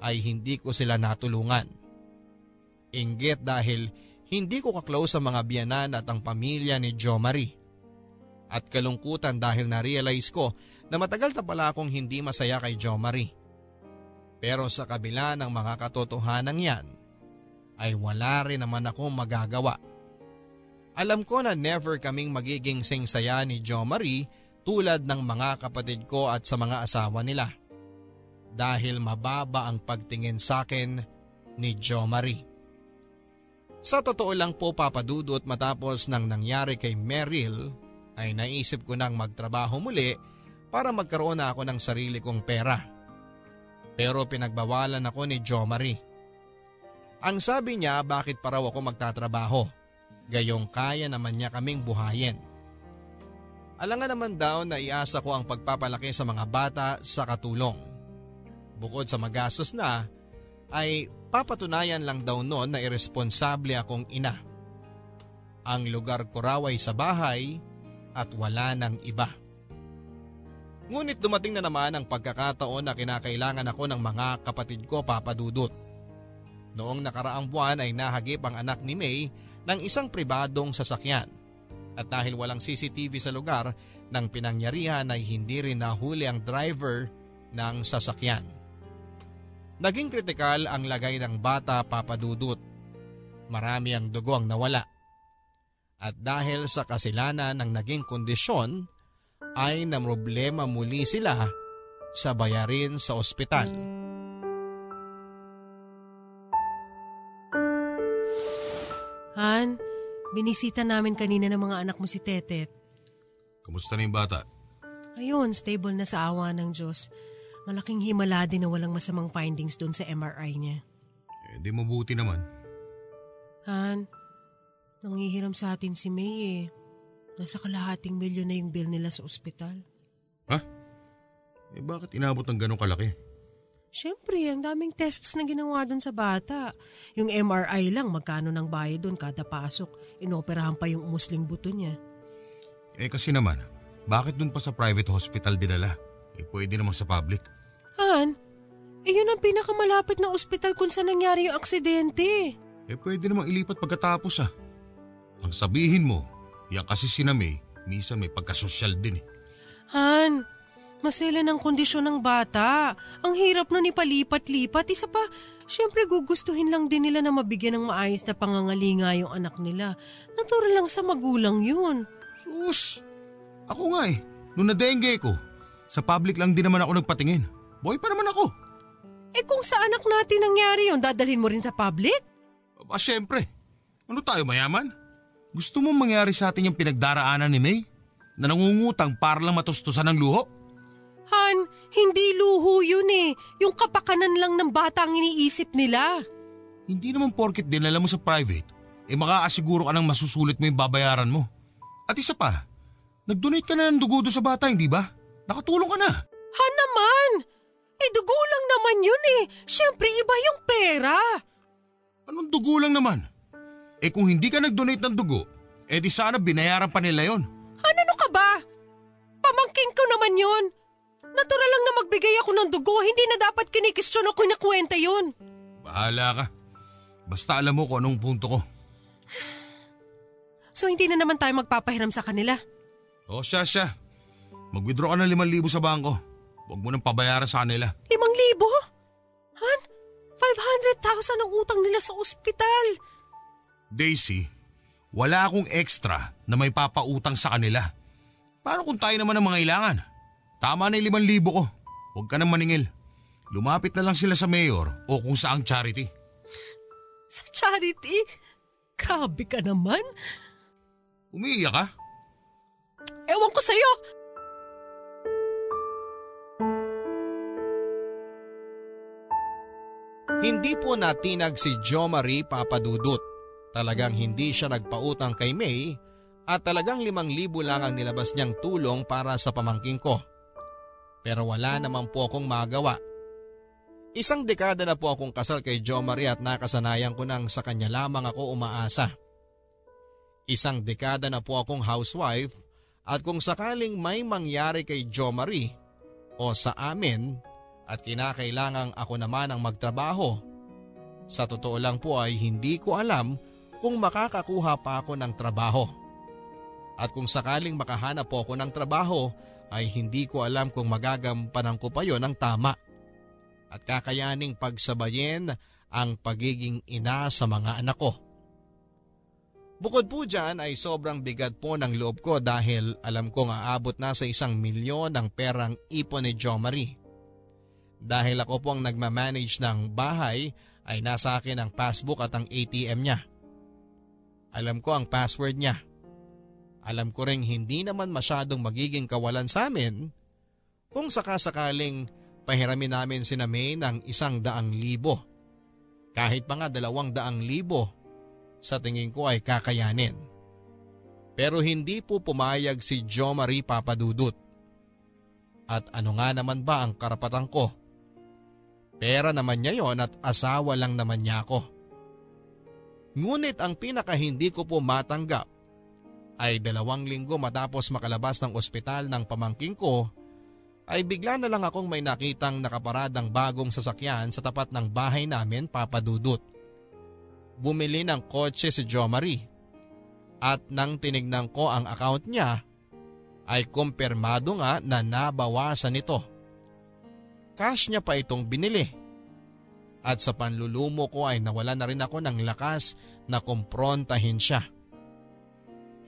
ay hindi ko sila natulungan. Inggit dahil hindi ko kaklose sa mga biyanan at ang pamilya ni Jo Marie. At kalungkutan dahil na-realize ko na matagal na pala akong hindi masaya kay Jo Marie. Pero sa kabila ng mga katotohanan yan, ay wala rin naman akong magagawa. Alam ko na never kaming magiging singsaya ni Jo Marie tulad ng mga kapatid ko at sa mga asawa nila. Dahil mababa ang pagtingin sa akin ni Jo Marie. Sa totoo lang po papadudot matapos ng nangyari kay Meryl ay naisip ko nang magtrabaho muli para magkaroon na ako ng sarili kong pera. Pero pinagbawalan ako ni Jo Marie. Ang sabi niya bakit pa raw ako magtatrabaho, gayong kaya naman niya kaming buhayin. Alangan naman daw na iasa ko ang pagpapalaki sa mga bata sa katulong. Bukod sa magastos na, ay papatunayan lang daw noon na irresponsable akong ina. Ang lugar ko raw ay sa bahay at wala ng iba. Ngunit dumating na naman ang pagkakataon na kinakailangan ako ng mga kapatid ko papadudot. Noong nakaraang buwan ay nahagip ang anak ni May ng isang pribadong sasakyan. At dahil walang CCTV sa lugar ng pinangyarihan ay hindi rin nahuli ang driver ng sasakyan. Naging kritikal ang lagay ng bata papadudot. Marami ang dugo ang nawala. At dahil sa kasilanan ng naging kondisyon ay namroblema muli sila sa bayarin sa ospital. Han, binisita namin kanina ng mga anak mo si Tetet. Kamusta na yung bata? Ayun, stable na sa awa ng Diyos. Malaking himala din na walang masamang findings doon sa MRI niya. Eh, di mabuti naman. Han, nangihiram sa atin si May eh. Nasa kalahating milyon na yung bill nila sa ospital. Ha? Eh bakit inabot ng ganong kalaki? Siyempre, ang daming tests na ginawa doon sa bata. Yung MRI lang, magkano ng bayad doon kada pasok. Inoperahan pa yung musling buto niya. Eh kasi naman, bakit dun pa sa private hospital dinala? Eh pwede naman sa public. Han, eh yun ang pinakamalapit na ospital kung saan nangyari yung aksidente. Eh pwede namang ilipat pagkatapos ah. Ang sabihin mo, yan kasi si May, minsan may pagkasosyal din eh. Han, masela ng kondisyon ng bata. Ang hirap nun ipalipat-lipat. Isa pa, syempre gugustuhin lang din nila na mabigyan ng maayos na pangangalinga yung anak nila. Natural lang sa magulang yun. Sus! Ako nga eh, nung nadengge ko, sa public lang din naman ako nagpatingin. Boy pa naman ako. Eh kung sa anak natin nangyari yun, dadalhin mo rin sa public? Aba syempre, ano tayo mayaman? Gusto mo mangyari sa atin yung pinagdaraanan ni May? Na nangungutang para lang matustusan ng luho? Han, hindi luho yun eh. Yung kapakanan lang ng bata ang iniisip nila. Hindi naman porket dinala mo sa private, eh makaasiguro ka ng masusulit mo yung babayaran mo. At isa pa, nag-donate ka na ng dugo sa bata, hindi ba? Nakatulong ka na. Ha naman! Eh dugo lang naman yun eh. Siyempre iba yung pera. Anong dugo lang naman? Eh kung hindi ka nag-donate ng dugo, eh di sana binayaran pa nila yon. Ano ka ba? Pamangkin ko naman yun. Natural lang na magbigay ako ng dugo. Hindi na dapat kinikistyon o kinakwenta yun. Bahala ka. Basta alam mo kung anong punto ko. So hindi na naman tayo magpapahiram sa kanila. O siya siya. Mag-withdraw ka ng 5,000 sa bangko. Huwag mo nang pabayaran sa kanila. Limang libo? Han, 500,000 ang utang nila sa ospital. Daisy, wala akong extra na may papautang sa kanila. Paano kung tayo naman ang mga ilangan? Tama na yung 5,000 ko. Huwag ka nang maningil. Lumapit na lang sila sa mayor o kung saang charity. Sa charity? Grabe ka naman. Umiiyak ka? Ewan ko sa'yo. Hindi po natinag si Jo Marie Papadudut. Talagang hindi siya nagpautang kay May at talagang limang libo lang ang nilabas niyang tulong para sa pamangking ko. Pero wala naman po akong magawa. Isang dekada na po akong kasal kay Jo Marie at nakasanayan ko nang sa kanya lamang ako umaasa. Isang dekada na po akong housewife at kung sakaling may mangyari kay Jo Marie o sa amin at kinakailangang ako naman ang magtrabaho, sa totoo lang po ay hindi ko alam kung makakakuha pa ako ng trabaho. At kung sakaling makahanap po ako ng trabaho ay hindi ko alam kung magagampanan ko pa yon ng tama. At kakayaning pagsabayin ang pagiging ina sa mga anak ko. Bukod po dyan ay sobrang bigat po ng loob ko dahil alam kong aabot na sa isang milyon ang perang ipon ni Jo Marie. Dahil ako po ang nagmamanage ng bahay ay nasa akin ang passbook at ang ATM niya. Alam ko ang password niya. Alam ko ring hindi naman masyadong magiging kawalan sa amin kung sakasakaling pahiramin namin si May ng isang daang libo. Kahit pa nga dalawang daang libo sa tingin ko ay kakayanin. Pero hindi po pumayag si Jo Marie Papadudut. At ano nga naman ba ang karapatan ko? Pera naman niya yon at asawa lang naman niya ako. Ngunit ang pinaka hindi ko po matanggap ay dalawang linggo matapos makalabas ng ospital ng pamangking ko ay bigla na lang akong may nakitang nakaparadang bagong sasakyan sa tapat ng bahay namin papadudot. Bumili ng kotse si Jo Marie at nang tinignan ko ang account niya ay kumpirmado nga na nabawasan ito. Cash niya pa itong binili. At sa panlulumo ko ay nawala na rin ako ng lakas na kumprontahin siya.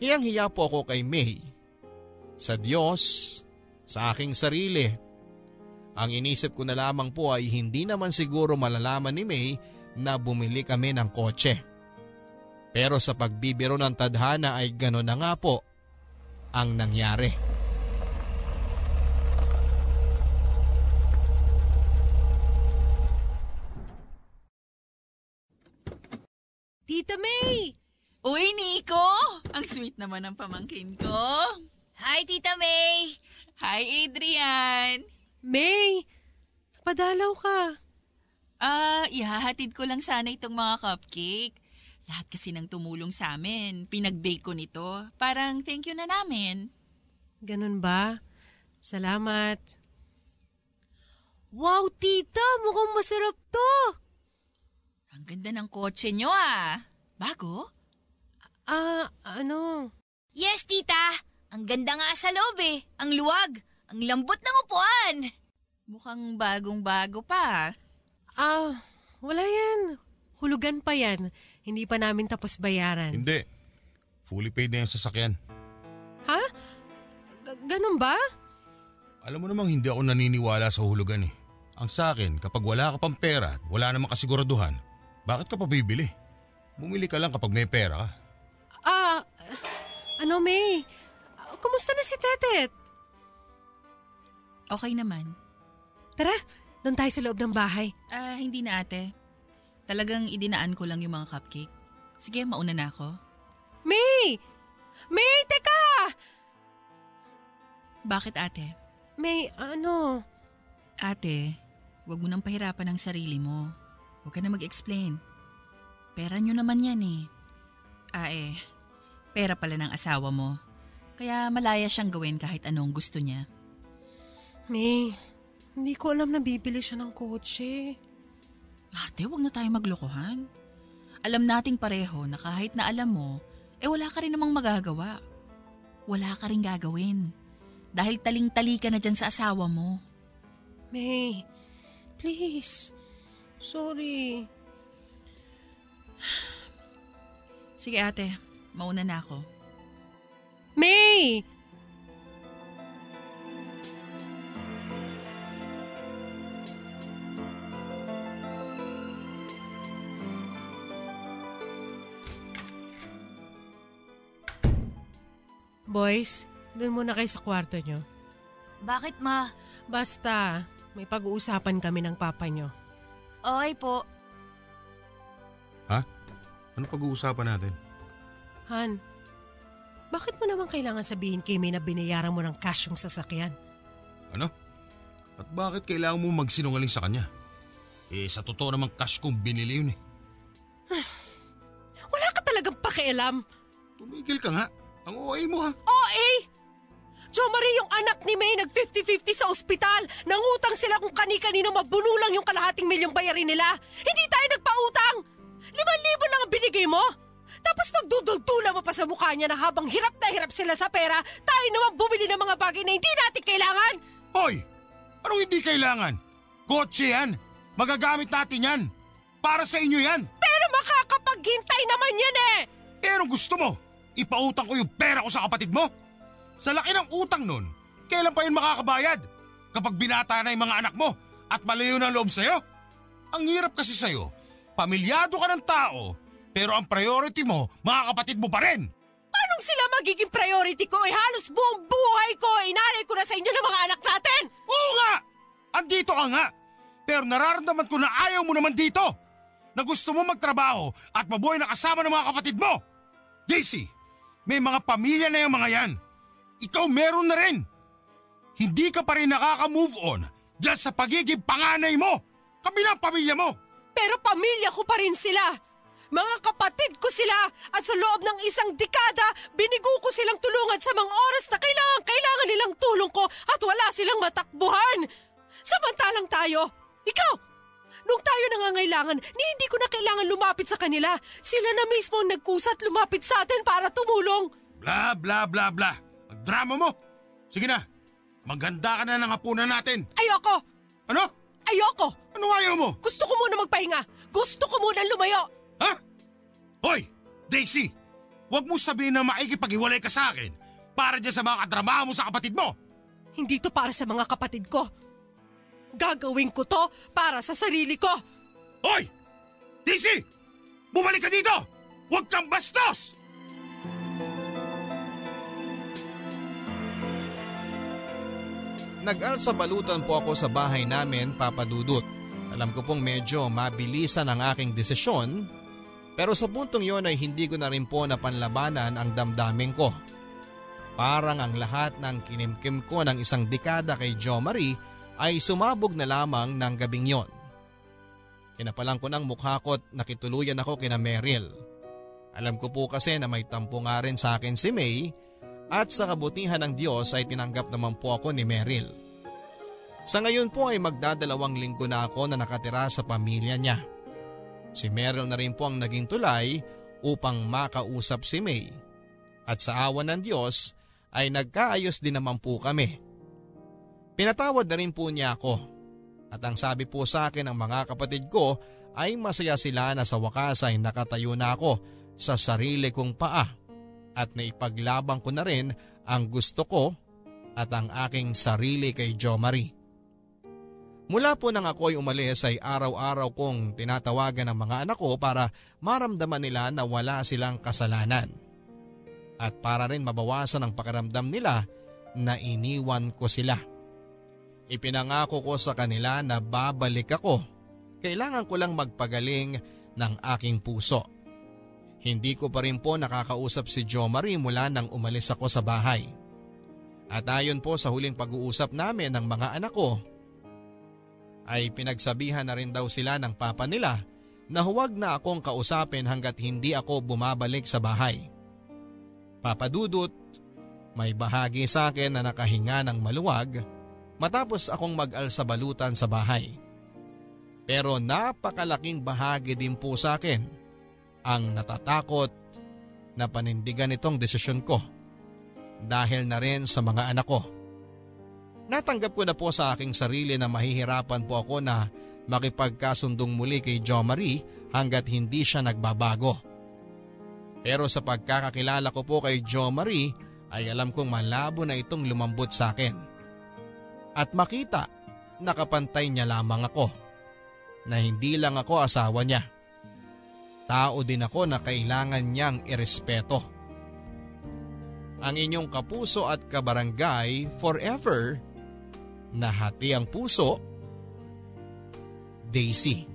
Hiyang-hiya po ako kay May. Sa Diyos, sa aking sarili. Ang inisip ko na lamang po ay hindi naman siguro malalaman ni May na bumili kami ng kotse. Pero sa pagbibiro ng tadhana ay gano'n na nga po ang nangyari. Tita May! Uy, Nico! Ang sweet naman ng pamangkin ko. Hi, Tita May! Hi, Adrian! May! Padalaw ka. Ah, ihahatid ko lang sana itong mga cupcake. Lahat kasi nang tumulong sa amin. Pinag-bake ko nito. Parang thank you na namin. Ganun ba? Salamat. Wow, tita! Mukhang masarap to! Ang ganda ng kotse nyo ah. Bago? Ah, ano? Yes, Tita! Ang ganda nga sa loob eh. Ang luwag. Ang lambot ng upuan. Mukhang bagong-bago pa. Ah, wala yan. Hulugan pa yan. Hindi pa namin tapos bayaran. Hindi. Fully paid na yung sasakyan. Ha? G- ganun ba? Alam mo namang hindi ako naniniwala sa hulugan eh. Ang sa akin, kapag wala ka pang pera at wala namang kasiguraduhan, bakit ka pa bibili? Bumili ka lang kapag may pera ka. Ah, ano May? Kumusta na si Tetet? Okay naman. Tara, doon tayo sa loob ng bahay. Ah, hindi na ate. Talagang idinaan ko lang yung mga cupcake. Sige, mauna na ako. May! May, teka! Bakit ate? May, ano? Ate, wag mo nang pahirapan ang sarili mo. Huwag ka na mag-explain. Pera nyo naman yan eh. Ah eh, pera pala ng asawa mo. Kaya malaya siyang gawin kahit anong gusto niya. May, hindi ko alam na bibili siya ng kotse. Ate, wag na tayo maglokohan. Alam nating pareho na kahit na alam mo, eh wala ka rin namang magagawa. Wala ka rin gagawin. Dahil taling-tali ka na dyan sa asawa mo. May, please. Sorry. Sige ate, mauna na ako. May! Boys, dun muna kayo sa kwarto nyo. Bakit, Ma? Basta, may pag-uusapan kami ng papa nyo. Okay po. Ha? Ano pag-uusapan natin? Han, bakit mo naman kailangan sabihin kay May na binayaran mo ng cash yung sasakyan? Ano? At bakit kailangan mo magsinungaling sa kanya? Eh, sa totoo namang cash kong binili yun eh. <sighs> Wala ka talagang pakialam. Tumigil ka nga. Ang OA mo ha. OA! Jo Marie, yung anak ni May nag 50-50 sa ospital. Nangutang sila kung kani-kanino mabunulang yung kalahating milyong bayarin nila. Hindi tayo nagpautang. Liman libo lang ang binigay mo. Tapos pagdudultula mo pa sa mukha niya na habang hirap na hirap sila sa pera, tayo naman bumili ng mga bagay na hindi natin kailangan. Hoy! Anong hindi kailangan? Kotse yan. Magagamit natin yan. Para sa inyo yan. Pero makakapaghintay naman yan eh. Anong gusto mo? Ipautang ko yung pera ko sa kapatid mo? Sa laki ng utang nun, kailan pa yun makakabayad? Kapag binata na yung mga anak mo at malayo na ang loob sa'yo? Ang hirap kasi sa'yo, pamilyado ka ng tao, pero ang priority mo, mga kapatid mo pa rin. Anong sila magiging priority ko? Eh halos buong buhay ko, inalay ko na sa inyo ng mga anak natin. Oo nga! Andito ka nga! Pero nararamdaman ko na ayaw mo naman dito! Na gusto mo magtrabaho at mabuhay na kasama ng mga kapatid mo! Daisy, may mga pamilya na yung mga yan. Ikaw meron na rin. Hindi ka pa rin nakaka-move on dahil sa pagiging panganay mo. Kami na ang pamilya mo. Pero pamilya ko pa rin sila. Mga kapatid ko sila at sa loob ng isang dekada, binigo ko silang tulungan sa mga oras na kailangan kailangan nilang tulong ko at wala silang matakbuhan. Samantalang tayo, ikaw, nung tayo nangangailangan, ni hindi ko na kailangan lumapit sa kanila. Sila na mismo ang nagkusa at lumapit sa atin para tumulong. Bla bla bla bla. Drama mo. Sige na, maganda ka na ng hapunan natin. Ayoko! Ano? Ayoko! Ano ayaw mo? Gusto ko muna magpahinga. Gusto ko muna lumayo. Ha? Hoy, Daisy! Huwag mo sabihin na maikipaghiwalay ka sa akin para dyan sa mga katrabaho mo sa kapatid mo. Hindi to para sa mga kapatid ko. Gagawin ko to para sa sarili ko. Hoy! Daisy! Bumalik ka dito! Huwag kang bastos! Nag-alsa balutan po ako sa bahay namin, Papa Dudut. Alam ko pong medyo mabilisan ang aking desisyon, pero sa puntong yon ay hindi ko na rin po napanlabanan ang damdamin ko. Parang ang lahat ng kinimkim ko ng isang dekada kay Jo Marie ay sumabog na lamang ng gabing yon. Kinapalang ko ng mukha ko at nakituluyan ako kina Meryl. Alam ko po kasi na may tampo nga rin sa akin si May at sa kabutihan ng Diyos ay tinanggap naman po ako ni Meryl. Sa ngayon po ay magdadalawang linggo na ako na nakatira sa pamilya niya. Si Meryl na rin po ang naging tulay upang makausap si May. At sa awa ng Diyos ay nagkaayos din naman po kami. Pinatawad na rin po niya ako. At ang sabi po sa akin ng mga kapatid ko ay masaya sila na sa wakas ay nakatayo na ako sa sarili kong paa at naipaglabang ko na rin ang gusto ko at ang aking sarili kay Jo Marie. Mula po nang ako ay umalis ay araw-araw kong tinatawagan ng mga anak ko para maramdaman nila na wala silang kasalanan. At para rin mabawasan ang pakiramdam nila na iniwan ko sila. Ipinangako ko sa kanila na babalik ako. Kailangan ko lang magpagaling ng aking puso. Hindi ko pa rin po nakakausap si Jo Marie mula nang umalis ako sa bahay. At ayon po sa huling pag-uusap namin ng mga anak ko, ay pinagsabihan na rin daw sila ng papa nila na huwag na akong kausapin hanggat hindi ako bumabalik sa bahay. Papadudot, may bahagi sa akin na nakahinga ng maluwag matapos akong mag-alsa balutan sa bahay. Pero napakalaking bahagi din po sa akin ang natatakot na panindigan itong desisyon ko dahil na rin sa mga anak ko. Natanggap ko na po sa aking sarili na mahihirapan po ako na makipagkasundong muli kay Jo Marie hanggat hindi siya nagbabago. Pero sa pagkakakilala ko po kay Jo Marie ay alam kong malabo na itong lumambot sa akin. At makita nakapantay niya lamang ako na hindi lang ako asawa niya. Tao din ako na kailangan niyang irespeto. Ang inyong kapuso at kabarangay forever na hati ang puso, Daisy.